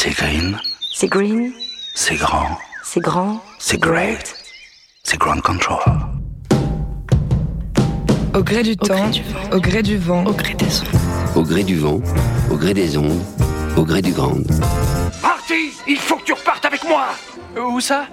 C'est green, C'est green, c'est grand, c'est grand, c'est great, c'est ground control. Au gré du temps, au gré du vent, au gré des ondes. Au gré du vent, au gré des ondes, au gré du grand. Marty, il faut que tu repartes avec moi. Où ça?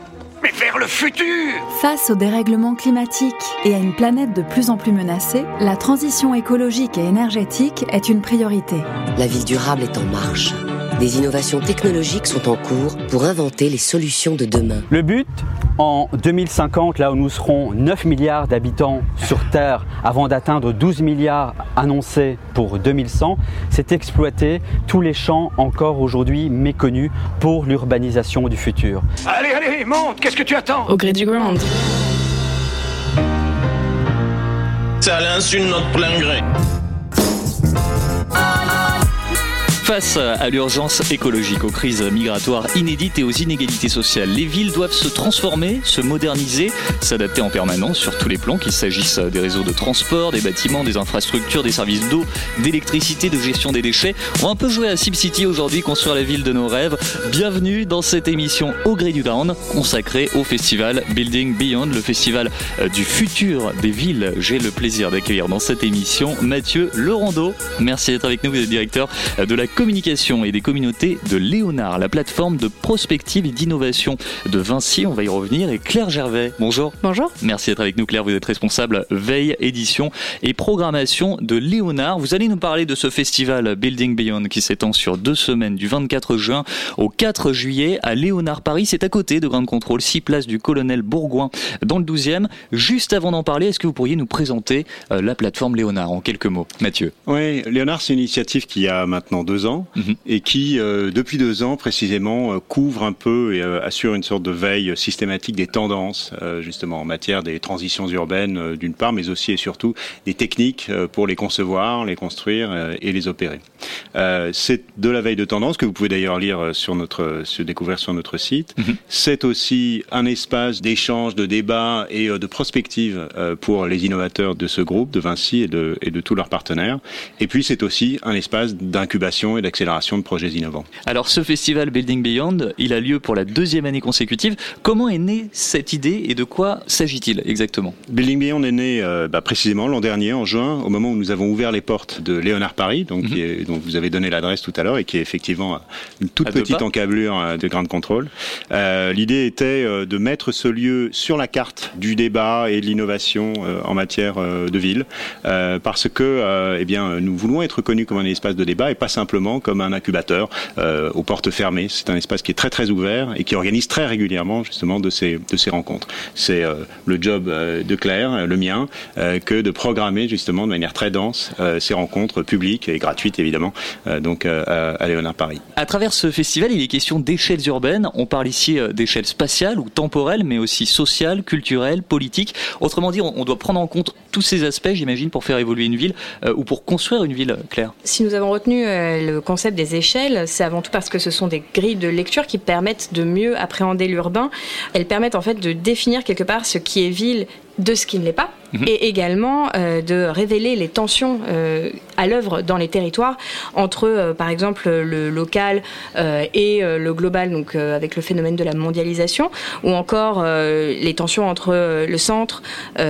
Mais vers le futur. Face au dérèglement climatique et à une planète de plus en plus menacée, la transition écologique et énergétique est une priorité. La ville durable est en marche. Des innovations technologiques sont en cours pour inventer les solutions de demain. Le but, en 2050, là où nous serons 9 milliards d'habitants sur Terre, avant d'atteindre 12 milliards annoncés pour 2100, c'est exploiter tous les champs encore aujourd'hui méconnus pour l'urbanisation du futur. Allez, allez, monte Qu'est-ce que tu attends? Au gré du ground. Ça l'insulte notre plein gré. Face à l'urgence écologique, aux crises migratoires inédites et aux inégalités sociales, les villes doivent se transformer, se moderniser, s'adapter en permanence sur tous les plans, qu'il s'agisse des réseaux de transport, des bâtiments, des infrastructures, des services d'eau, d'électricité, de gestion des déchets. On va un peu jouer à SimCity aujourd'hui, construire la ville de nos rêves. Bienvenue dans cette émission au gré du down, consacrée au festival Building Beyond, le festival euh, du futur des villes. J'ai le plaisir d'accueillir dans cette émission Mathieu Laurando. Merci d'être avec nous, vous êtes directeur de la communication et des communautés de Léonard, la plateforme de prospective et d'innovation de Vinci. On va y revenir. Et Claire Gervais, bonjour. Bonjour. Merci d'être avec nous, Claire. Vous êtes responsable veille, édition et programmation de Léonard. Vous allez nous parler de ce festival Building Beyond qui s'étend sur deux semaines, du 24 juin au 4 juillet à Léonard Paris. C'est à côté de Grande Contrôle, 6 places du Colonel Bourgoin dans le 12e. Juste avant d'en parler, est-ce que vous pourriez nous présenter euh, la plateforme Léonard en quelques mots Mathieu? Oui, Léonard, c'est une initiative qui a maintenant deux ans et qui, euh, depuis deux ans précisément, euh, couvre un peu et euh, assure une sorte de veille systématique des tendances, euh, justement en matière des transitions urbaines d'une part, mais aussi et surtout des techniques pour les concevoir, les construire et les opérer. C'est de la veille de tendance que vous pouvez d'ailleurs lire sur notre, se découvrir sur notre site. C'est aussi un espace d'échange, de débat et de prospective pour les innovateurs de ce groupe, de Vinci et de, et de tous leurs partenaires. Et puis c'est aussi un espace d'incubation et d'accélération de projets innovants. Alors ce festival Building Beyond, il a lieu pour la deuxième année consécutive. Comment est née cette idée et de quoi s'agit-il exactement? Building Beyond est né euh, bah, précisément l'an dernier, en juin, au moment où nous avons ouvert les portes de Léonard Paris, donc qui est, dont vous avez donné l'adresse tout à l'heure, et qui est effectivement une toute À petite encablure euh, de Grande Contrôle. Euh, L'idée était euh, de mettre ce lieu sur la carte du débat et de l'innovation euh, en matière euh, de ville, euh, parce que euh, eh bien, nous voulons être connus comme un espace de débat et pas simplement comme un incubateur euh, aux portes fermées. C'est un espace qui est très très ouvert et qui organise très régulièrement justement de ces, de ces rencontres. C'est euh, le job euh, de Claire, le mien, euh, que de programmer justement de manière très dense euh, ces rencontres publiques et gratuites évidemment, euh, donc euh, à- à Léonard Paris. À travers ce festival, il est question d'échelles urbaines. On parle ici d'échelles spatiales ou temporelles, mais aussi sociales, culturelles, politiques. Autrement dit, on on doit prendre en compte tous ces aspects, j'imagine, pour faire évoluer une ville euh, ou pour construire une ville, Claire. Si nous avons retenu euh, le concept des échelles, c'est avant tout parce que ce sont des grilles de lecture qui permettent de mieux appréhender l'urbain. Elles permettent en fait de définir quelque part ce qui est ville de ce qui ne l'est pas. Et également euh, de révéler les tensions euh, à l'œuvre dans les territoires entre, euh, par exemple, le local et le global, donc avec le phénomène de la mondialisation, ou encore les tensions entre le centre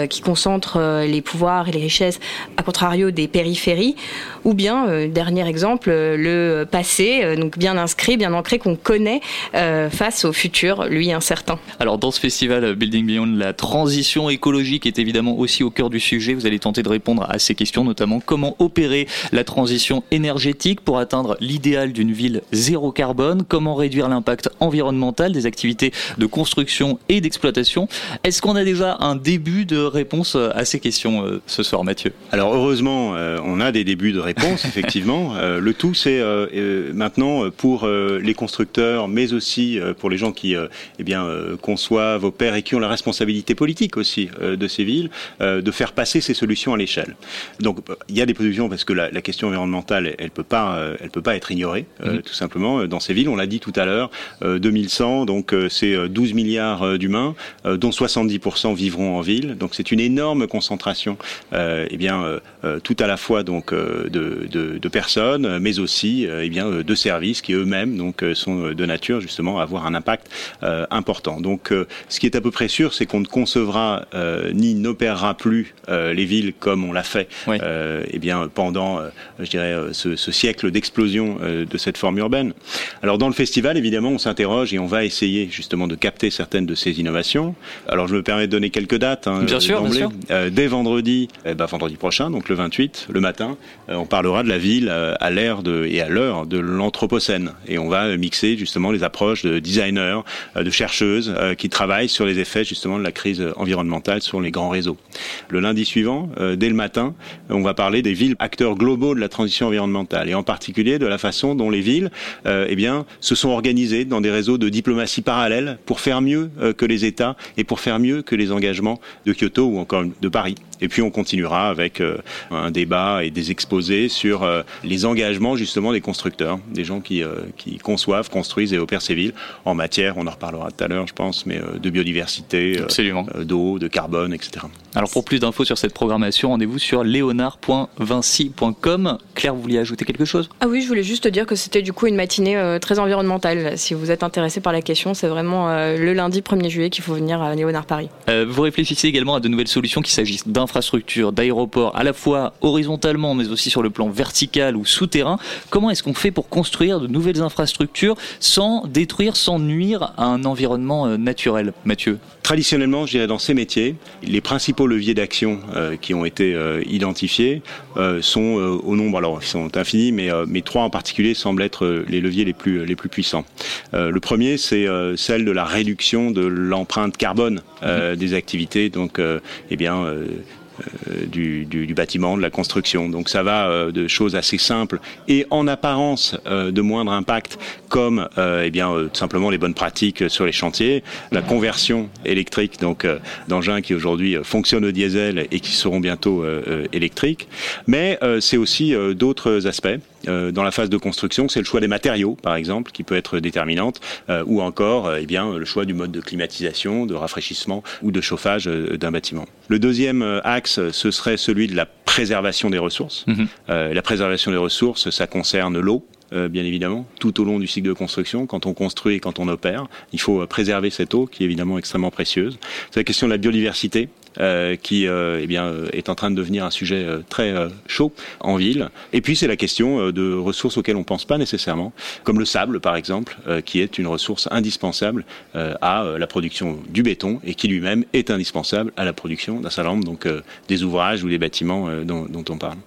qui concentre les pouvoirs et les richesses, à contrario des périphéries, ou bien, dernier exemple, le passé, donc bien inscrit, bien ancré, qu'on connaît face au futur, lui incertain. Alors dans ce festival Building Beyond, la transition écologique est évidemment au aussi au cœur du sujet. Vous allez tenter de répondre à ces questions, notamment comment opérer la transition énergétique pour atteindre l'idéal d'une ville zéro carbone, comment réduire l'impact environnemental des activités de construction et d'exploitation. Est-ce qu'on a déjà un début de réponse à ces questions euh, ce soir, Mathieu? Alors heureusement, euh, on a des débuts de réponse, effectivement. Euh, le tout, c'est maintenant pour les constructeurs, mais aussi pour les gens qui eh bien, conçoivent, opèrent et qui ont la responsabilité politique aussi de ces villes, de faire passer ces solutions à l'échelle. Donc il y a des productions parce que la, question environnementale, elle peut pas, elle peut pas être ignorée, mm-hmm. tout simplement. Dans ces villes, on l'a dit tout à l'heure, 2100, donc c'est 12 milliards d'humains, dont 70% vivront en ville. Donc c'est une énorme concentration, euh, eh bien, euh, euh, tout à la fois donc de, de, de personnes, mais aussi eh bien de services qui eux-mêmes donc sont de nature justement à avoir un impact important. Donc, ce qui est à peu près sûr, c'est qu'on ne concevra ni n'opérera plus les villes comme on l'a fait, eh bien, pendant, je dirais, ce, ce siècle d'explosion de cette forme urbaine. Alors, dans le festival, évidemment, on s'interroge et on va essayer justement de capter certaines de ces innovations. Alors, je me permets de donner quelques dates. Hein, bien sûr, bien sûr. Euh, dès vendredi, eh ben, vendredi prochain, donc le 28, le matin, euh, on parlera de la ville euh, à l'ère et à l'heure de l'anthropocène. Et on va mixer justement les approches de designers, de chercheuses qui travaillent sur les effets justement de la crise environnementale les grands réseaux. Le lundi suivant, dès le matin, on va parler des villes acteurs globaux de la transition environnementale et en particulier de la façon dont les villes eh bien, se sont organisées dans des réseaux de diplomatie parallèle pour faire mieux que les États et pour faire mieux que les engagements de Kyoto ou encore de Paris. Et puis on continuera avec euh, un débat et des exposés sur euh, les engagements justement des constructeurs, des gens qui, euh, qui conçoivent, construisent et opèrent ces villes en matière, on en reparlera tout à l'heure je pense, mais de biodiversité, d'eau, de carbone, etc. Alors pour plus d'infos sur cette programmation, rendez-vous sur léonard.vinci.com. Claire, vous vouliez ajouter quelque chose? Ah oui, je voulais juste dire que c'était du coup une matinée très environnementale. Si vous êtes intéressé par la question, c'est vraiment le lundi 1er juillet qu'il faut venir à Léonard Paris. vous réfléchissez également à de nouvelles solutions qu'il s'agisse d'un d'infrastructures, d'aéroports, à la fois horizontalement mais aussi sur le plan vertical ou souterrain. Comment est-ce qu'on fait pour construire de nouvelles infrastructures sans détruire, sans nuire à un environnement euh, naturel Mathieu? Traditionnellement, je dirais dans ces métiers, les principaux leviers d'action euh, qui ont été euh, identifiés sont au nombre, alors ils sont infinis, mais, mais trois en particulier semblent être les leviers les plus, les plus puissants. le premier, c'est celle de la réduction de l'empreinte carbone mmh. des activités, donc eh bien du, du, du, bâtiment, de la construction. Donc ça va euh, de choses assez simples et en apparence euh, de moindre impact, comme eh bien tout simplement les bonnes pratiques sur les chantiers, la conversion électrique donc d'engins qui aujourd'hui fonctionnent au diesel et qui seront bientôt électriques. Mais c'est aussi d'autres aspects. Dans la phase de construction, c'est le choix des matériaux, par exemple, qui peut être déterminante, ou encore, eh bien, le choix du mode de climatisation, de rafraîchissement ou de chauffage d'un bâtiment. Le deuxième axe ce serait celui de la préservation des ressources. Mhm. Euh, la préservation des ressources, ça concerne l'eau, euh, bien évidemment, tout au long du cycle de construction, quand on construit et quand on opère. Il faut euh, préserver cette eau qui est évidemment extrêmement précieuse. C'est la question de la biodiversité. Euh, qui euh, eh bien, est en train de devenir un sujet très chaud en ville. Et puis c'est la question de ressources auxquelles on ne pense pas nécessairement, comme le sable par exemple, qui est une ressource indispensable à la production du béton et qui lui-même est indispensable à la production d'un certain nombre donc, des ouvrages ou des bâtiments dont, dont on parle.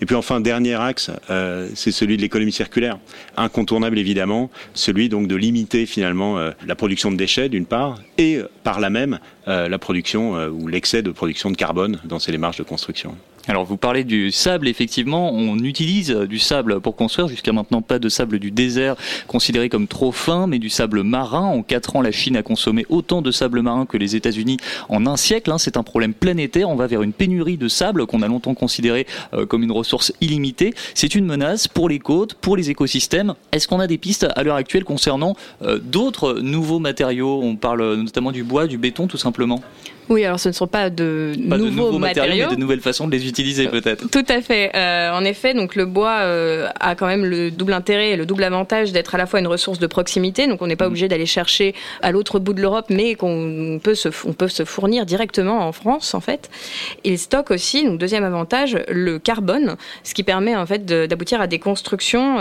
Et puis enfin, dernier axe, euh, c'est celui de l'économie circulaire. Incontournable évidemment, celui donc de limiter finalement euh, la production de déchets d'une part, et par là même euh, la production ou l'excès de production de carbone dans ces démarches de construction. Alors vous parlez du sable, effectivement, on utilise du sable pour construire, jusqu'à maintenant pas de sable du désert considéré comme trop fin, mais du sable marin. En 4 ans, la Chine a consommé autant de sable marin que les États-Unis en un siècle. Hein. C'est un problème planétaire, on va vers une pénurie de sable qu'on a longtemps considéré euh, comme une ressource illimitée. C'est une menace pour les côtes, pour les écosystèmes. Est-ce qu'on a des pistes à l'heure actuelle concernant euh, d'autres nouveaux matériaux? On parle notamment du bois, du béton tout simplement oui, alors ce ne sont pas de nouveaux, matériaux, mais de nouvelles façons de les utiliser euh, peut-être. Tout à fait. Euh, en effet, donc le bois euh, a quand même le double intérêt et le double avantage d'être à la fois une ressource de proximité, donc on n'est pas mm. obligé d'aller chercher à l'autre bout de l'Europe, mais qu'on peut se, on peut se fournir directement en France en fait. Il stocke aussi, donc deuxième avantage, le carbone, ce qui permet en fait d'aboutir à des constructions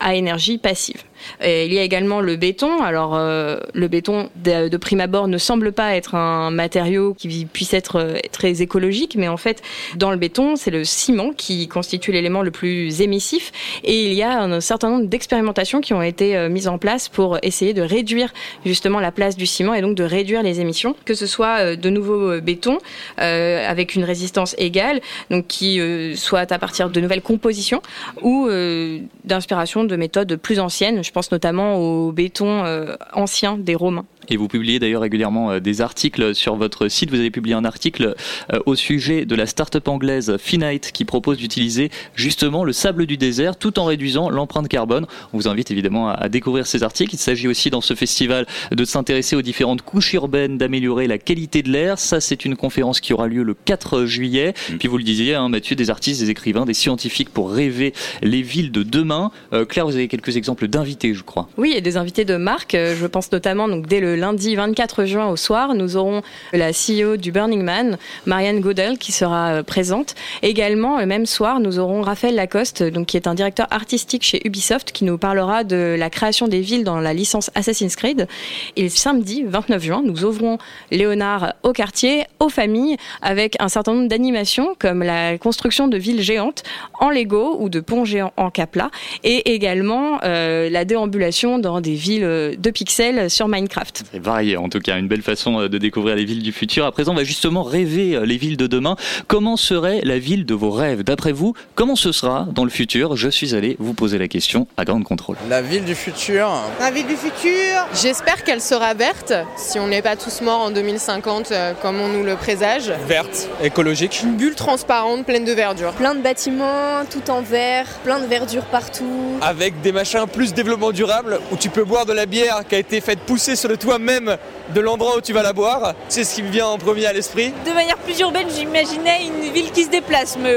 à énergie passive. Il y a également le béton. Alors le béton de, prime abord ne semble pas être un matériau qui puisse être très écologique, mais en fait, dans le béton, c'est le ciment qui constitue l'élément le plus émissif. Et il y a un certain nombre d'expérimentations qui ont été mises en place pour essayer de réduire justement la place du ciment et donc de réduire les émissions, que ce soit de nouveaux bétons avec une résistance égale, donc qui soit à partir de nouvelles compositions ou d'inspiration de méthodes plus anciennes. Je pense notamment au béton ancien des Romains. Et vous publiez d'ailleurs régulièrement euh, des articles sur votre site. Vous avez publié un article euh, au sujet de la start-up anglaise Finite qui propose d'utiliser justement le sable du désert tout en réduisant l'empreinte carbone. On vous invite évidemment à découvrir ces articles. Il s'agit aussi dans ce festival de s'intéresser aux différentes couches urbaines, d'améliorer la qualité de l'air. Ça, c'est une conférence qui aura lieu le 4 juillet. Mm. Puis vous le disiez, hein, Mathieu, des artistes, des écrivains, des scientifiques pour rêver les villes de demain. Euh, Claire, vous avez quelques exemples d'invités, je crois. Oui, et des invités de marque. Je pense notamment donc dès le lundi 24 juin au soir, nous aurons la CEO du Burning Man, Marianne Godel, qui sera euh, présente. Également, le même soir, nous aurons Raphaël Lacoste, donc, qui est un directeur artistique chez Ubisoft, qui nous parlera de la création des villes dans la licence Assassin's Creed. Et samedi 29 juin, nous ouvrons Léonard au quartier, aux familles, avec un certain nombre d'animations, comme la construction de villes géantes en Lego ou de ponts géants en Capla, et également euh, la déambulation dans des villes de pixels sur Minecraft. C'est varié, en tout cas, une belle façon euh, de découvrir les villes du futur. À présent, on va justement rêver euh, les villes de demain. Comment serait la ville de vos rêves? D'après vous, comment ce sera dans le futur? Je suis allé vous poser la question à Grande Contrôle. La ville du futur? La ville du futur? J'espère qu'elle sera verte, si on n'est pas tous morts en 2050, euh, comme on nous le présage. Verte, écologique. Une bulle transparente, pleine de verdure. Plein de bâtiments, tout en vert, plein de verdure partout. Avec des machins plus développement durable, où tu peux boire de la bière qui a été faite pousser sur le toit même de l'endroit où tu vas la boire. C'est ce qui me vient en premier à l'esprit. De manière plus urbaine, j'imaginais une ville qui se déplace, mais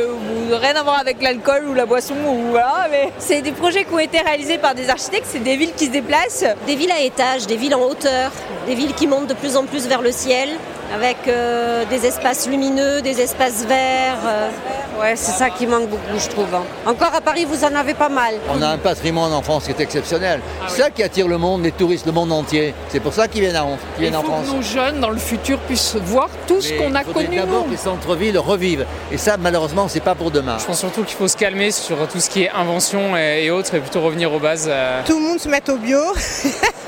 rien à voir avec l'alcool ou la boisson ou voilà. Mais c'est des projets qui ont été réalisés par des architectes. C'est des villes qui se déplacent. Des villes à étage, des villes en hauteur, des villes qui montent de plus en plus vers le ciel avec euh, des espaces lumineux, des espaces verts. Euh. Ouais, c'est ça qui manque beaucoup, je trouve. Hein. Encore à Paris, vous en avez pas mal. On a un patrimoine en France qui est exceptionnel. Ah c'est ça qui attire le monde, les touristes, le monde entier. C'est pour ça qu'ils viennent, en, viennent en France. Que nos jeunes, dans le futur, puissent voir tout ce qu'on a connu. D'abord, les centres-villes revivent. Et ça, malheureusement, c'est pas pour demain. Je pense surtout qu'il faut se calmer sur tout ce qui est invention et, autres, et plutôt revenir aux bases. Euh. Tout le monde se met au bio.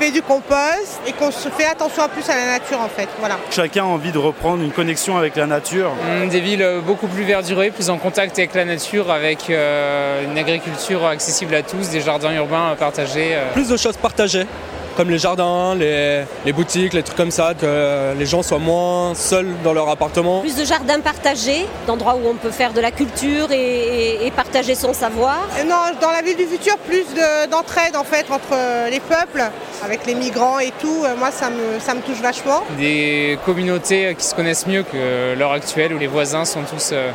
fait du compost et qu'on se fait attention à plus à la nature en fait. Voilà. Chacun a envie de reprendre une connexion avec la nature. Mmh, des villes euh, beaucoup plus verdurées, plus en contact avec la nature, avec euh, une agriculture accessible à tous, des jardins urbains partagés. Euh. Plus de choses partagées comme les jardins, les, boutiques, les trucs comme ça, que les gens soient moins seuls dans leur appartement. Plus de jardins partagés, d'endroits où on peut faire de la culture et, partager son savoir. non, dans la ville du futur, plus d'entraide en fait entre les peuples, avec les migrants et tout. Moi, ça me, ça me touche vachement. Des communautés qui se connaissent mieux que l'heure actuelle où les voisins sont tous euh,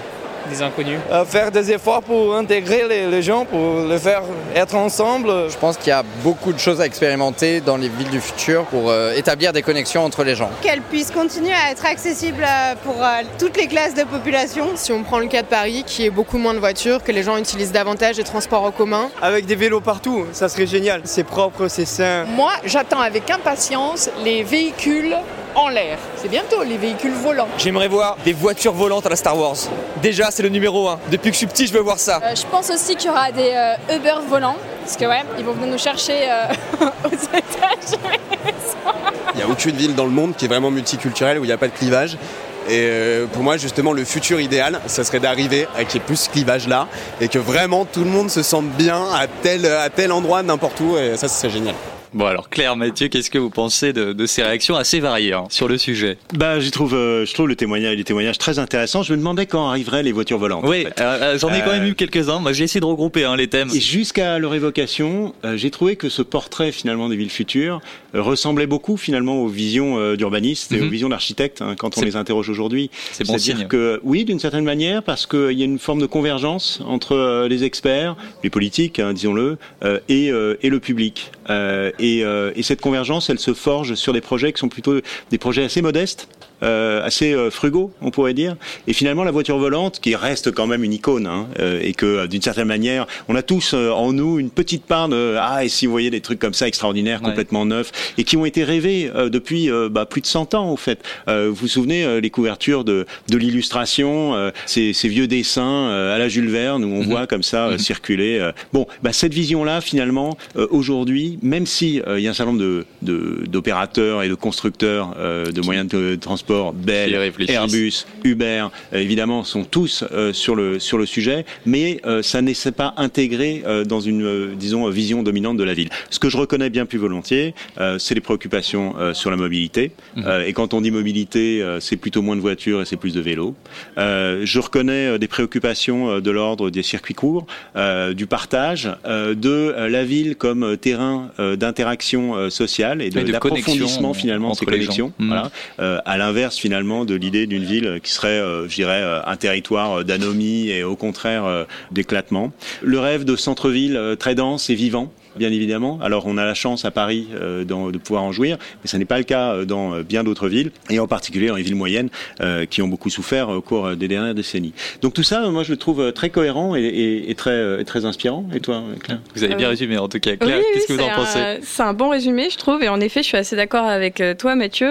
des inconnus? Euh, Faire des efforts pour intégrer les, gens, pour les faire être ensemble. Je pense qu'il y a beaucoup de choses à expérimenter dans les villes du futur pour euh, établir des connexions entre les gens. Qu'elles puissent continuer à être accessibles euh, pour toutes les classes de population. Si on prend le cas de Paris, qui est beaucoup moins de voitures, que les gens utilisent davantage les transports en commun. Avec des vélos partout, ça serait génial. C'est propre, c'est sain. Moi, j'attends avec impatience les véhicules en l'air. C'est bientôt les véhicules volants. J'aimerais voir des voitures volantes à la Star Wars. Déjà, c'est le numéro 1. Depuis que je suis petit, je veux voir ça. Euh, je pense aussi qu'il y aura des euh, Uber volants. Parce que ouais, ils vont venir nous chercher euh, aux étages. Il n'y a aucune ville dans le monde qui est vraiment multiculturelle où il n'y a pas de clivage. Et pour moi, justement, le futur idéal, ça serait d'arriver à qu'il y ait plus ce clivage-là et que vraiment tout le monde se sente bien à tel, à tel endroit, n'importe où. Et ça, ce serait génial. Bon alors Claire, Mathieu, qu'est-ce que vous pensez de, ces réactions assez variées hein, sur le sujet Bah, j'y trouve, euh, je trouve le témoignage, les témoignages très intéressants. Je me demandais quand arriveraient les voitures volantes. Oui, euh, euh, j'en ai quand même eu quelques-uns. Moi, j'ai essayé de regrouper hein, les thèmes. Et jusqu'à leur évocation, j'ai trouvé que ce portrait finalement des villes futures ressemblait beaucoup finalement aux visions d'urbanistes et aux mhm. visions d'architectes hein, quand on les interroge aujourd'hui. C'est bon dire que oui, d'une certaine manière, parce qu'il y a une forme de convergence entre les experts, les politiques, disons-le, et, et le public. et, et cette convergence, elle se forge sur des projets qui sont plutôt des projets assez modestes, assez frugaux, on pourrait dire. Et finalement, la voiture volante, qui reste quand même une icône, hein, et que d'une certaine manière, on a tous en nous une petite part de ah et si vous voyez des trucs comme ça extraordinaires, complètement neufs, et qui ont été rêvés depuis bah, plus de 100 ans au fait. vous vous souvenez les couvertures de, de l'illustration, ces, ces, vieux dessins à la Jules Verne où on mhm. voit comme ça mhm. circuler. bon, bah, cette vision-là, finalement, aujourd'hui, même si il y a un certain nombre de d'opérateurs et de constructeurs de moyens de transport, Bell, Airbus, Uber, évidemment, sont tous sur le sur le sujet, mais ça n'est pas intégré dans une disons vision dominante de la ville. Ce que je reconnais bien plus volontiers, c'est les préoccupations sur la mobilité. Mhm. et quand on dit mobilité, c'est plutôt moins de voitures et c'est plus de vélos. je reconnais des préoccupations de l'ordre des circuits courts, du partage, de la ville comme terrain d'interaction sociale et de, l'approfondissement finalement de ces connexions. Voilà. à l'inverse finalement de l'idée d'une ville qui serait, je dirais, un territoire d'anomie et au contraire d'éclatement. Le rêve de centre-ville très dense et vivant bien évidemment. Alors on a la chance à Paris euh, de pouvoir en jouir, mais ce n'est pas le cas euh, dans euh, bien d'autres villes, et en particulier dans les villes moyennes qui ont beaucoup souffert au cours des dernières décennies. Donc tout ça, moi je le trouve très cohérent et, très, très inspirant. Et toi, Claire? Vous avez bien résumé en tout cas. Claire, qu'est-ce que vous en pensez? C'est un bon résumé, je trouve, et en effet, je suis assez d'accord avec toi, Mathieu.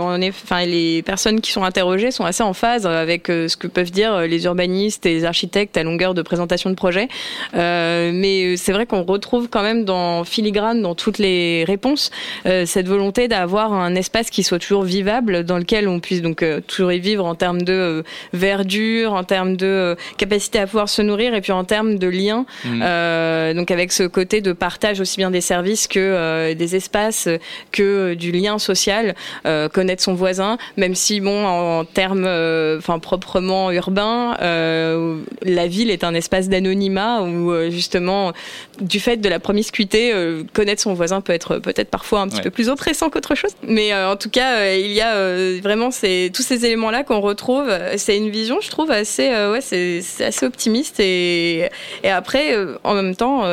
enfin, les personnes qui sont interrogées sont assez en phase avec ce que peuvent dire les urbanistes et les architectes à longueur de présentation de projets. mais c'est vrai qu'on retrouve quand même dans filigrane dans toutes les réponses euh, cette volonté d'avoir un espace qui soit toujours vivable, dans lequel on puisse donc euh, toujours y vivre en termes de euh, verdure, en termes de capacité à pouvoir se nourrir et puis en termes de lien. Mmh. donc avec ce côté de partage aussi bien des services que des espaces, que du lien social, connaître son voisin, même si bon en, termes enfin proprement urbains, la ville est un espace d'anonymat où justement du fait de la promiscuité, euh, connaître son voisin peut être peut-être parfois un petit peu plus oppressant qu'autre chose. Mais euh, en tout cas, euh, il y a vraiment ces, tous ces éléments-là qu'on retrouve. C'est une vision, je trouve, assez, ouais, c'est assez optimiste et, et après, en même temps,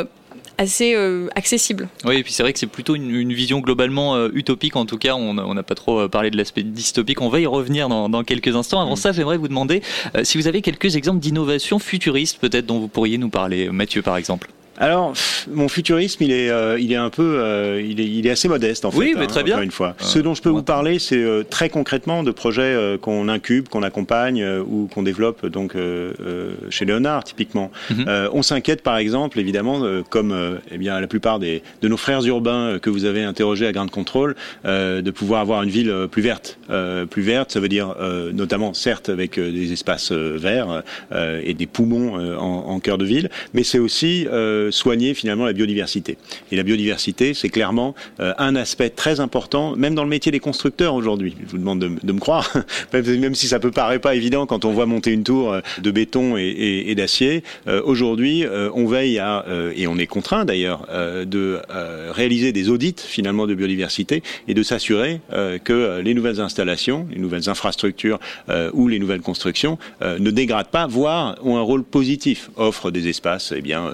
assez accessible. Oui, et puis c'est vrai que c'est plutôt une, vision globalement utopique. En tout cas, on n'a pas trop parlé de l'aspect dystopique. On va y revenir dans, dans quelques instants. Avant mm. ça, j'aimerais vous demander si vous avez quelques exemples d'innovation futuriste, peut-être dont vous pourriez nous parler. Mathieu, par exemple. Alors, mon futurisme, il est, euh, il est un peu, euh, il, est, il est assez modeste en fait. Oui, mais hein, très bien. Une fois. Ce dont je peux vous parler, c'est euh, très concrètement de projets qu'on incube, qu'on accompagne ou qu'on développe donc chez Léonard typiquement. Mhm. on s'inquiète par exemple, évidemment, comme eh bien la plupart des, de nos frères urbains que vous avez interrogés à Grain de Contrôle, de pouvoir avoir une ville plus verte. plus verte, ça veut dire notamment, certes, avec des espaces verts et des poumons en, en cœur de ville, mais c'est aussi soigner finalement la biodiversité. Et la biodiversité, c'est clairement euh, un aspect très important, même dans le métier des constructeurs aujourd'hui. Je vous demande de, me croire, même si ça peut paraître pas évident quand on voit monter une tour euh, de béton et, d'acier. Euh, aujourd'hui, on veille à, et on est contraint d'ailleurs, de réaliser des audits finalement de biodiversité et de s'assurer que les nouvelles installations, les nouvelles infrastructures ou les nouvelles constructions ne dégradent pas, voire ont un rôle positif, offrent des espaces, eh bien,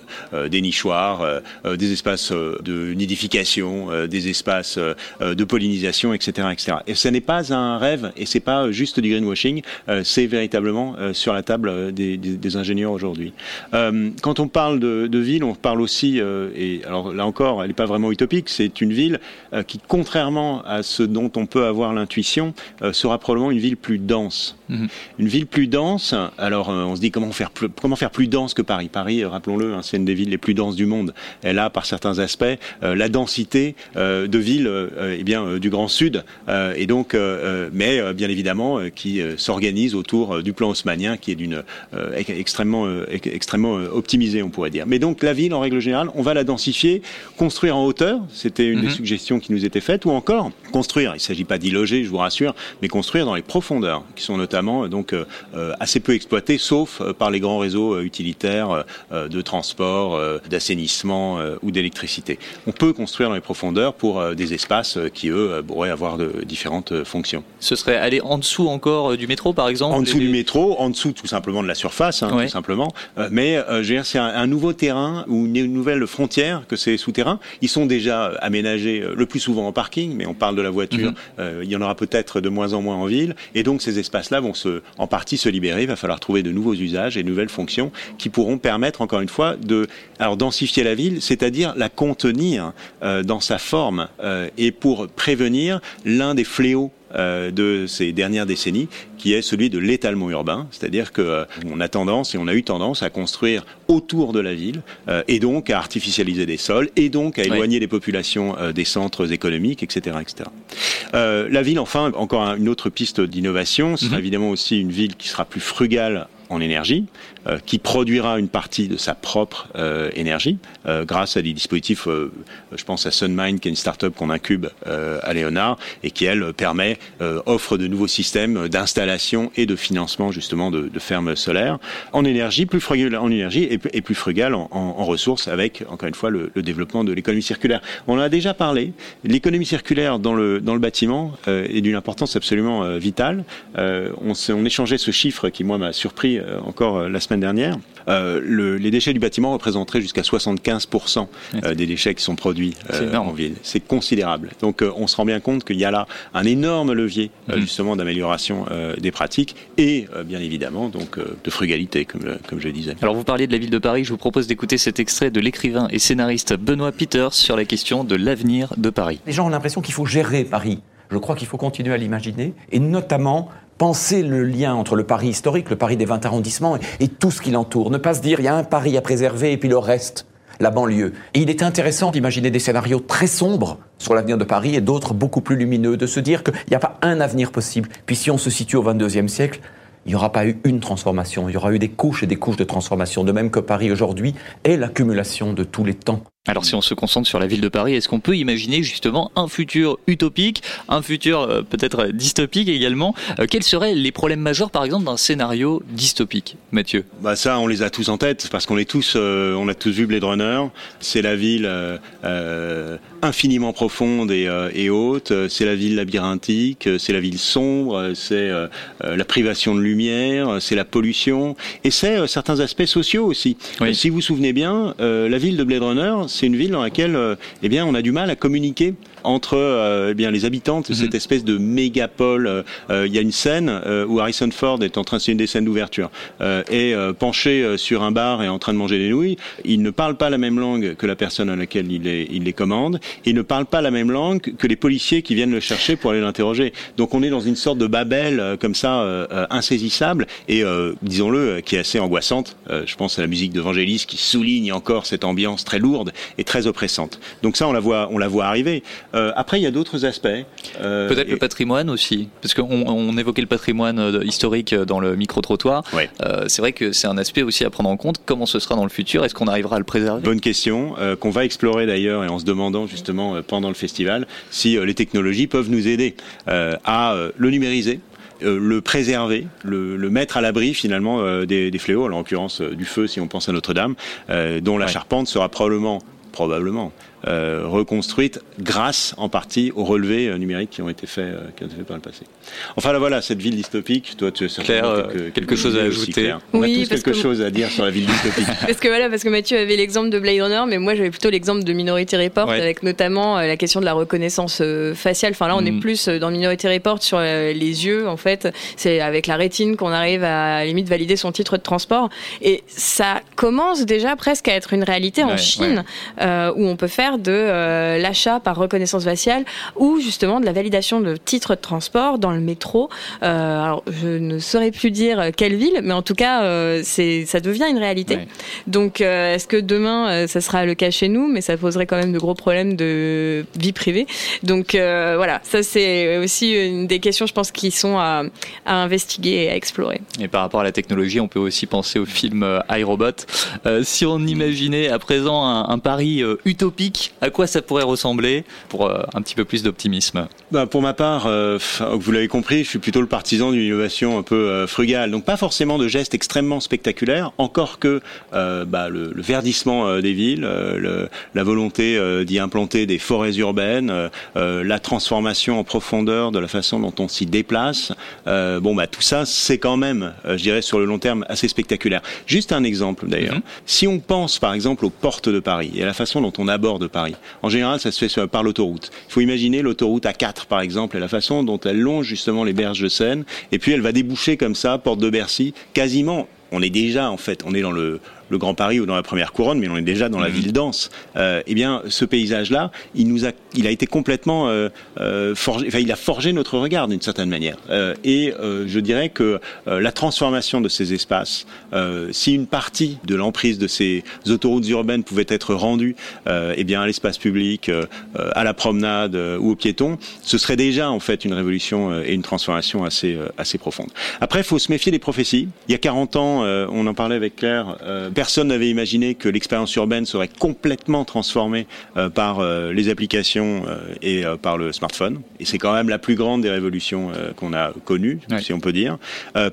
des nichoirs, euh, euh, des espaces euh, de nidification, des espaces de pollinisation, etc., etc. Et ce n'est pas un rêve et c'est pas juste du greenwashing, c'est véritablement sur la table des, ingénieurs aujourd'hui. quand on parle de, ville, on parle aussi, et alors là encore, elle n'est pas vraiment utopique, c'est une ville qui, contrairement à ce dont on peut avoir l'intuition, sera probablement une ville plus dense. Mhm. Une ville plus dense, alors on se dit comment faire plus, comment faire plus dense que Paris. Paris, rappelons-le, hein, c'est une des villes les plus denses du monde. Elle a, par certains aspects, euh, la densité euh, de villes euh, eh bien, du Grand Sud, et donc, mais bien évidemment, qui s'organise autour du plan haussmanien, qui est d'une extrêmement, extrêmement optimisé, on pourrait dire. Mais donc, la ville, en règle générale, on va la densifier, construire en hauteur, c'était une des mhm. suggestions qui nous était faite, ou encore construire. Il ne s'agit pas d'y loger, je vous rassure, mais construire dans les profondeurs, qui sont notamment donc assez peu exploitées, sauf par les grands réseaux utilitaires de transport, d'assainissement ou d'électricité. On peut construire dans les profondeurs pour des espaces qui, eux, pourraient avoir de différentes fonctions. Ce serait aller en dessous encore du métro, par exemple En dessous du métro, en dessous tout simplement de la surface, hein, tout simplement. mais c'est un, nouveau terrain ou une nouvelle frontière que ces souterrains. Ils sont déjà aménagés le plus souvent en parking, mais on parle de la voiture. Mhm. il y en aura peut-être de moins en moins en ville, et donc ces espaces-là vont se, en partie se libérer. Il va falloir trouver de nouveaux usages et de nouvelles fonctions qui pourront permettre, encore une fois, de alors densifier la ville, c'est-à-dire la contenir euh, dans sa forme euh, et pour prévenir l'un des fléaux euh, de ces dernières décennies, qui est celui de l'étalement urbain, c'est-à-dire que on a tendance et on a eu tendance à construire autour de la ville et donc à artificialiser des sols et donc à éloigner les populations des centres économiques, etc., etc. la ville, enfin, encore une autre piste d'innovation, ce sera mhm. évidemment aussi une ville qui sera plus frugale en énergie, euh, qui produira une partie de sa propre euh, énergie euh, grâce à des dispositifs, je pense à Sunmind, qui est une start-up qu'on incube à Léonard et qui, elle, permet, offre de nouveaux systèmes d'installation et de financement justement de, fermes solaires en énergie, plus frugale en énergie et, plus frugale en, ressources avec, encore une fois, le, développement de l'économie circulaire. On en a déjà parlé. L'économie circulaire dans le, dans le bâtiment est d'une importance absolument vitale. on, on échangeait ce chiffre qui, moi, m'a surpris euh, encore euh, la semaine dernière. Euh, les déchets du bâtiment représenteraient jusqu'à 75% des déchets qui sont produits en ville. C'est considérable. Donc on se rend bien compte qu'il y a là un énorme levier mhm. justement d'amélioration des pratiques et bien évidemment donc de frugalité comme, comme je le disais. Alors vous parliez de la ville de Paris, je vous propose d'écouter cet extrait de l'écrivain et scénariste Benoît Peters sur la question de l'avenir de Paris. Les gens ont l'impression qu'il faut gérer Paris. Je crois qu'il faut continuer à l'imaginer, et notamment penser le lien entre le Paris historique, le Paris des 20 arrondissements et, tout ce qui l'entoure. Ne pas se dire il y a un Paris à préserver et puis le reste, la banlieue. Et il est intéressant d'imaginer des scénarios très sombres sur l'avenir de Paris et d'autres beaucoup plus lumineux, de se dire qu'il n'y a pas un avenir possible. Puis si on se situe au 22e siècle, il n'y aura pas eu une transformation, il y aura eu des couches et des couches de transformation, de même que Paris aujourd'hui est l'accumulation de tous les temps. Alors si on se concentre sur la ville de Paris, est-ce qu'on peut imaginer justement un futur utopique, un futur euh, peut-être dystopique également? Euh, Quels seraient les problèmes majeurs par exemple d'un scénario dystopique, Mathieu? Bah ça, on les a tous en tête parce qu'on est tous, euh, on a tous vu Blade Runner. C'est la ville infiniment profonde et, et haute. C'est la ville labyrinthique. C'est la ville sombre. C'est la privation de lumière. C'est la pollution et c'est certains aspects sociaux aussi. si vous vous souvenez bien, la ville de Blade Runner c'est une ville dans laquelle euh, eh bien, on a du mal à communiquer entre euh, eh bien, les habitants de cette mhm. espèce de mégapole. Euh, il y a une scène où Harrison Ford est en train, c'est une des scènes d'ouverture, est penché sur un bar et en train de manger des nouilles. Il ne parle pas la même langue que la personne à laquelle il les, il les commande. Il ne parle pas la même langue que les policiers qui viennent le chercher pour aller l'interroger. Donc on est dans une sorte de Babel comme ça, insaisissable et disons-le, qui est assez angoissante. je pense à la musique de Vangelis qui souligne encore cette ambiance très lourde est très oppressante. Donc ça, on la voit, on la voit arriver. Euh, après, il y a d'autres aspects. Euh, Peut-être le patrimoine aussi, parce qu'on on évoquait le patrimoine euh, historique dans le micro-trottoir. c'est vrai que c'est un aspect aussi à prendre en compte. Comment ce sera dans le futur? Est-ce qu'on arrivera à le préserver? Bonne question, qu'on va explorer d'ailleurs et en se demandant justement pendant le festival si les technologies peuvent nous aider à le numériser le préserver, le, mettre à l'abri finalement des, fléaux, en l'occurrence du feu si on pense à Notre-Dame, dont la charpente sera probablement probablement. Euh, reconstruite grâce en partie aux relevés euh, numériques qui ont été faits, euh, qui ont été faits par le passé. Enfin là voilà, cette ville dystopique, toi tu as certainement quelque, quelque, chose à ajouter. On oui, a tous quelque chose à dire sur la ville dystopique. parce que voilà, parce que Mathieu avait l'exemple de Blade Runner, mais moi j'avais plutôt l'exemple de Minority Report avec notamment la question de la reconnaissance faciale. Enfin là, on est mm. plus dans Minority Report sur les yeux en fait. C'est avec la rétine qu'on arrive à, à limite valider son titre de transport et ça commence déjà presque à être une réalité en Chine où on peut faire de euh, l'achat par reconnaissance faciale ou justement de la validation de titres de transport dans le métro. Euh, alors, je ne saurais plus dire quelle ville, mais en tout cas, euh, c'est ça devient une réalité. Donc, est-ce que demain, ça sera le cas chez nous? Mais ça poserait quand même de gros problèmes de vie privée. Donc, voilà, ça c'est aussi une des questions, je pense, qui sont à, investiguer et à explorer. Et par rapport à la technologie, on peut aussi penser au film iRobot. si on imaginait à présent un, un pari utopique à quoi ça pourrait ressembler pour euh, un petit peu plus d'optimisme bah, Pour ma part, euh, vous l'avez compris, je suis plutôt le partisan d'une innovation un peu euh, frugale. Donc pas forcément de gestes extrêmement spectaculaires, encore que bah, le, le, verdissement des villes, le, la volonté d'y implanter des forêts urbaines, la transformation en profondeur de la façon dont on s'y déplace, bon bah tout ça c'est quand même, je dirais sur le long terme, assez spectaculaire. Juste un exemple d'ailleurs. Mhm. Si on pense par exemple aux portes de Paris et à la façon dont on aborde En général ça se fait par l'autoroute. Il faut imaginer l'autoroute A4 par exemple et la façon dont elle longe justement les berges de Seine. Et puis elle va déboucher comme ça, porte de Bercy, quasiment on est déjà en fait, on est dans le, le Grand Paris ou dans la première couronne, mais on est déjà dans la mhm. ville dense. Euh, eh bien, ce paysage-là, il nous a, il a été complètement euh, euh, forgé, enfin, il a forgé notre regard d'une certaine manière. et je dirais que la transformation de ces espaces, si une partie de l'emprise de ces autoroutes urbaines pouvait être rendue, eh bien, à l'espace public, à la promenade ou aux piétons, ce serait déjà en fait une révolution et une transformation assez assez profonde. Après, il faut se méfier des prophéties. Il y a 40 ans, on en parlait avec Claire personne n'avait imaginé que l'expérience urbaine serait complètement transformée euh, par euh, les applications euh, et par le smartphone. Et c'est quand même la plus grande des révolutions qu'on a connues, si on peut dire.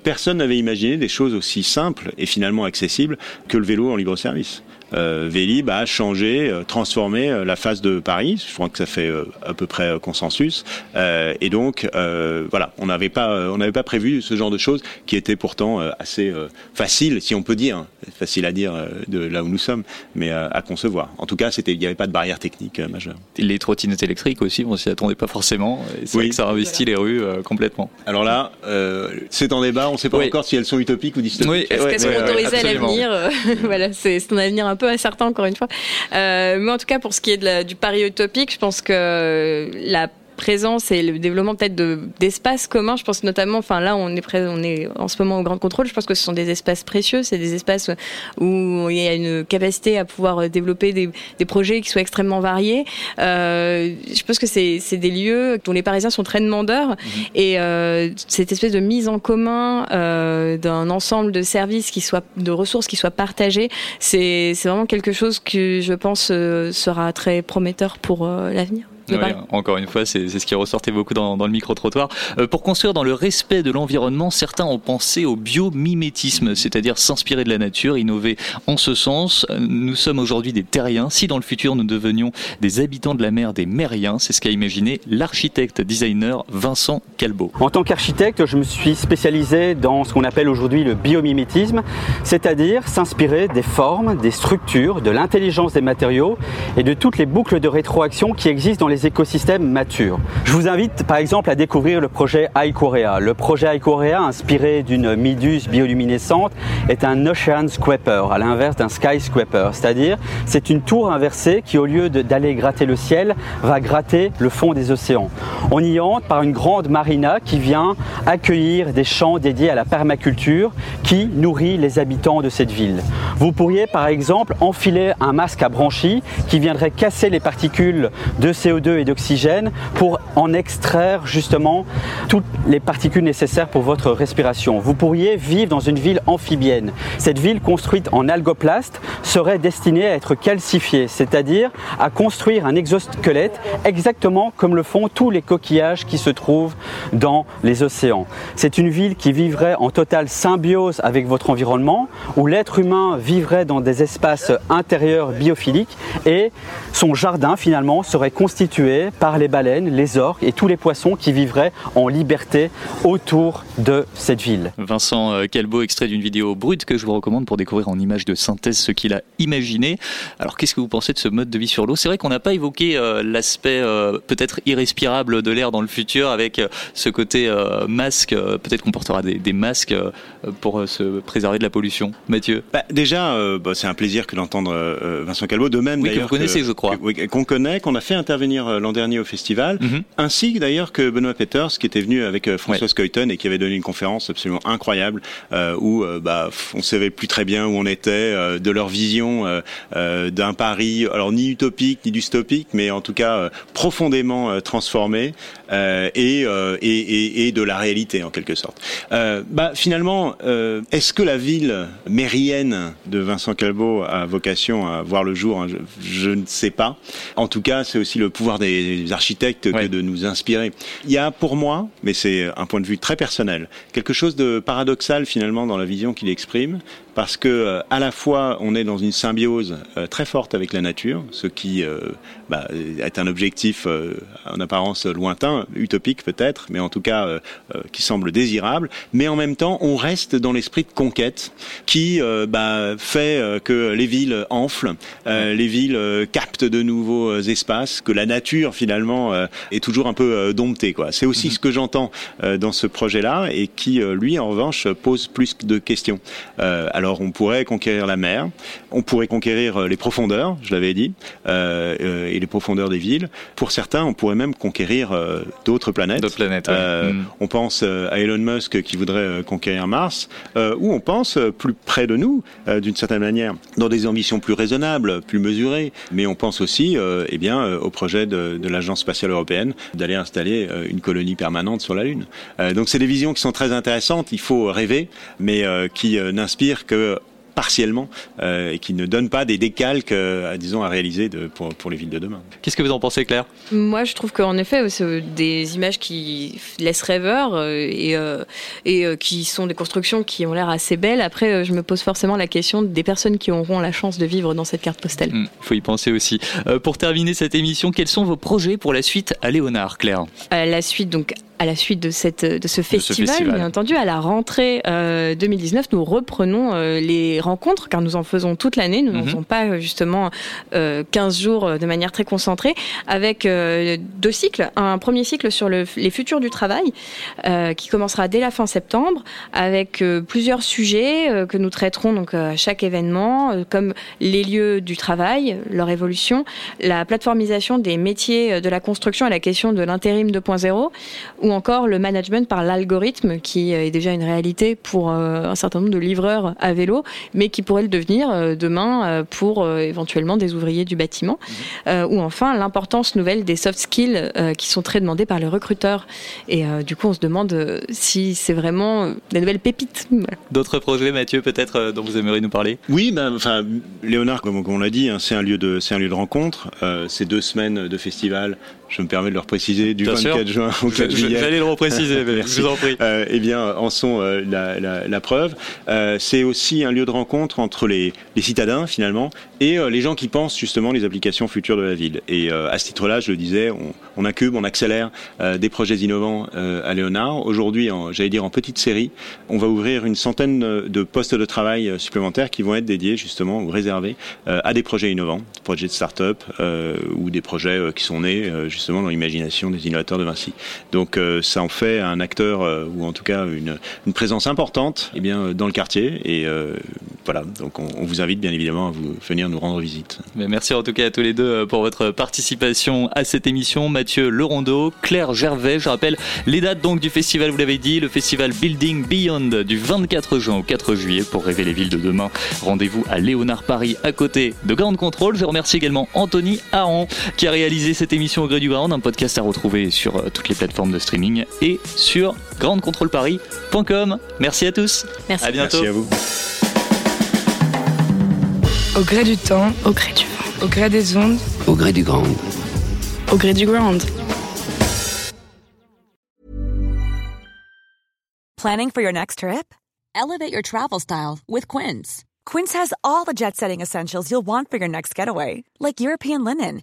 personne n'avait imaginé des choses aussi simples et finalement accessibles que le vélo en libre service Vélib a changé, euh, transformé euh, la face de Paris. Je crois que ça fait euh, à peu près consensus. et donc, voilà, on n'avait pas, on n'avait pas prévu ce genre de choses qui étaient pourtant assez faciles, si on peut dire, facile à dire de là où nous sommes, mais à concevoir. En tout cas, c'était, il n'y avait pas de barrière technique majeure. Les trottinettes électriques aussi, on s'y attendait pas forcément. C'est oui. vrai que ça investit les rues complètement. Alors là, c'est en débat. On ne sait pas encore si elles sont utopiques ou dystopiques. Oui, est-ce qu'elles sont autorisées à l'avenir Voilà, c'est un avenir un peu incertain encore une fois. Euh, mais en tout cas, pour ce qui est du pari utopique, je pense que la présence et le développement peut-être d'espaces communs. Je pense notamment, enfin là, on est, prêt, on est en ce moment au Grand Contrôle. Je pense que ce sont des espaces précieux. C'est des espaces où il y a une capacité à pouvoir développer des, des projets qui soient extrêmement variés. Euh, je pense que c'est des lieux dont les Parisiens sont très demandeurs. Mhm. Et euh, cette espèce de mise en commun euh, d'un ensemble de services qui soient, de ressources qui soient partagées, c'est vraiment quelque chose que je pense sera très prometteur pour euh, encore une fois, c'est ce qui ressortait beaucoup dans, le micro-trottoir. Euh, pour construire dans le respect de l'environnement, certains ont pensé au biomimétisme, c'est-à-dire s'inspirer de la nature, innover en ce sens. Nous sommes aujourd'hui des terriens. Si dans le futur nous devenions des habitants de la mer, des mériens, c'est ce qu'a imaginé l'architecte designer Vincent Calbeau. En tant qu'architecte, je me suis spécialisé dans ce qu'on appelle aujourd'hui le biomimétisme, c'est-à-dire s'inspirer des formes, des structures, de l'intelligence des matériaux et de toutes les boucles de rétroaction qui existent dans les écosystèmes matures. Je vous invite par exemple à découvrir le projet iCorea. Le projet iCorea, inspiré d'une miduse bioluminescente, est un ocean scraper, à l'inverse d'un skyscraper. C'est-à-dire, c'est une tour inversée qui, au lieu d'aller gratter le ciel, va gratter le fond des océans. On y entre par une grande marina qui vient accueillir des champs dédiés à la permaculture qui nourrit les habitants de cette ville. Vous pourriez par exemple enfiler un masque à branchies qui viendrait casser les particules de CO2 et d'oxygène pour en extraire justement toutes les particules nécessaires pour votre respiration. Vous pourriez vivre dans une ville amphibienne. Cette ville construite en algoplaste serait destinée à être calcifiée, c'est-à-dire à construire un exosquelette exactement comme le font tous les coquillages qui se trouvent dans les océans. C'est une ville qui vivrait en totale symbiose avec votre environnement, où l'être humain vivrait dans des espaces intérieurs biophiliques et son jardin finalement serait constitué par les baleines, les orques et tous les poissons qui vivraient en liberté autour de cette ville. Vincent euh, Calbo, extrait d'une vidéo brute que je vous recommande pour découvrir en images de synthèse ce qu'il a imaginé. Alors qu'est-ce que vous pensez de ce mode de vie sur l'eau? C'est vrai qu'on n'a pas évoqué euh, l'aspect euh, peut-être irrespirable de l'air dans le futur avec ce côté masque. peut-être qu'on portera des, masques pour se préserver de la pollution. Mathieu? Bah, Déjà, bah, c'est un plaisir que d'entendre Vincent Calbo. De même, oui, que vous connaissez, je crois. Qu'on connaît, qu'on a fait intervenir venir euh, l'an dernier au festival, Mhm. ainsi d'ailleurs que Benoît Peters, qui était venu avec euh, Françoise Coyton et qui avait donné une conférence absolument incroyable, euh, où bah, on savait plus très bien où on était, de leur vision d'un Paris, alors ni utopique ni dystopique, mais en tout cas profondément transformé, euh, et, euh, et, et, et de la réalité en quelque sorte. Euh, bah, finalement, euh, est-ce que la ville mérienne de Vincent Calvo a vocation à voir le jour hein, je, je ne sais pas. En tout cas, c'est aussi le pouvoir des architectes que de nous inspirer. Il y a pour moi, mais c'est un point de vue très personnel, quelque chose de paradoxal finalement dans la vision qu'il exprime, parce que euh, à la fois on est dans une symbiose euh, très forte avec la nature, ce qui euh, bah, est un objectif en apparence lointain, utopique peut-être, mais en tout cas qui semble désirable. Mais en même temps, on reste dans l'esprit de conquête qui bah, fait que les villes enflent, les villes captent de nouveaux espaces, que la nature finalement est toujours un peu domptée. Quoi. C'est aussi ce que j'entends dans ce projet-là et qui, lui, en revanche, pose plus de questions. Euh, alors, on pourrait conquérir la mer, on pourrait conquérir euh, les profondeurs, je l'avais dit, euh, euh, et les profondeurs des villes. Pour certains, on pourrait même conquérir euh, d'autres planètes. D'autres planètes, ouais. Mm. On pense à Elon Musk qui voudrait conquérir Mars, ou on pense plus près de nous, d'une certaine manière, dans des ambitions plus raisonnables, plus mesurées. Mais on pense aussi, eh bien, au projet de, de l'Agence spatiale européenne d'aller installer une colonie permanente sur la Lune. Donc c'est des visions qui sont très intéressantes. Il faut rêver, mais qui n'inspirent que partiellement euh, et qui ne donnent pas des décalques, euh, à, disons, à réaliser de, pour, pour les villes de demain. Qu'est-ce que vous en pensez, Claire? Moi, je trouve qu'en effet, c'est des images qui laissent rêveur euh, et, euh, et euh, qui sont des constructions qui ont l'air assez belles. Après, euh, je me pose forcément la question des personnes qui auront la chance de vivre dans cette carte postale. Il faut y penser aussi. Euh, pour terminer cette émission, quels sont vos projets pour la suite à Léonard, Claire? À la suite, donc, à la suite de, cette, de ce festival, festival. bien entendu, à la rentrée euh, 2019, nous reprenons euh, les rencontres, car nous en faisons toute l'année. Nous n'en Mhm. faisons pas euh, justement euh, 15 jours euh, de manière très concentrée, avec euh, deux cycles. Un premier cycle sur le, les futurs du travail, euh, qui commencera dès la fin septembre, avec euh, plusieurs sujets euh, que nous traiterons donc à chaque événement, euh, comme les lieux du travail, leur évolution, la plateformisation des métiers de la construction et la question de l'intérim 2.0, ou encore le management par l'algorithme, qui euh, est déjà une réalité pour euh, un certain nombre de livreurs à vélo, mais qui pourrait le devenir euh, demain pour éventuellement des ouvriers du bâtiment, ou enfin l'importance nouvelle des soft skills qui sont très demandés par les recruteurs. Et du coup, on se demande si c'est vraiment des nouvelles pépites. D'autres projets, Mathieu, peut-être, dont vous aimeriez nous parler? Oui, ben, enfin, Léonard, comme, on l'a dit, hein, c'est un lieu de, c'est un lieu de rencontre. Euh, c'est deux semaines de festival. Je me permets de le repréciser du Bien 24 sûr. juin au 4 Je- juillet. j'allais le repréciser, mais Merci. je vous en prie. Euh, eh bien, en sont euh, la, la- la preuve. Euh, c'est aussi un lieu de rencontre entre les, les citadins finalement et euh, les gens qui pensent justement les applications futures de la ville. Et euh, à ce titre-là, je le disais, on, on incube, on accélère euh, des projets innovants euh, à Léonard. Aujourd'hui, j'allais dire en petite série, on va ouvrir une centaine de postes de travail supplémentaires qui vont être dédiés justement ou réservés euh, à des projets innovants, des projets de start-up euh, ou des projets qui sont nés euh, justement dans l'imagination des innovateurs de Vinci. Donc euh, ça en fait un acteur euh, ou en tout cas une, présence importante eh bien, euh, dans le quartier et voilà, donc on, vous invite bien évidemment à vous venir nous rendre visite. Merci en tout cas à tous les deux pour votre participation à cette émission. Mathieu Lerondeau, Claire Gervais. Je rappelle les dates donc du festival, vous l'avez dit, le festival Building Beyond du 24 juin au 4 juillet pour rêver les villes de demain. Rendez-vous à Léonard Paris à côté de Ground Control. Je remercie également Anthony Aron qui a réalisé cette émission au gré du Ground, un podcast à retrouver sur euh, toutes les plateformes de streaming et sur groundcontrolparis.com. Merci à tous. Merci. À bientôt. Merci à vous. Au gré du temps, au gré du vent, au gré des ondes, Au gré du grand. au gré du ground. Planning for your next trip? Elevate your travel style with Quince. Quince has all the jet setting essentials you'll want for your next getaway, like European linen,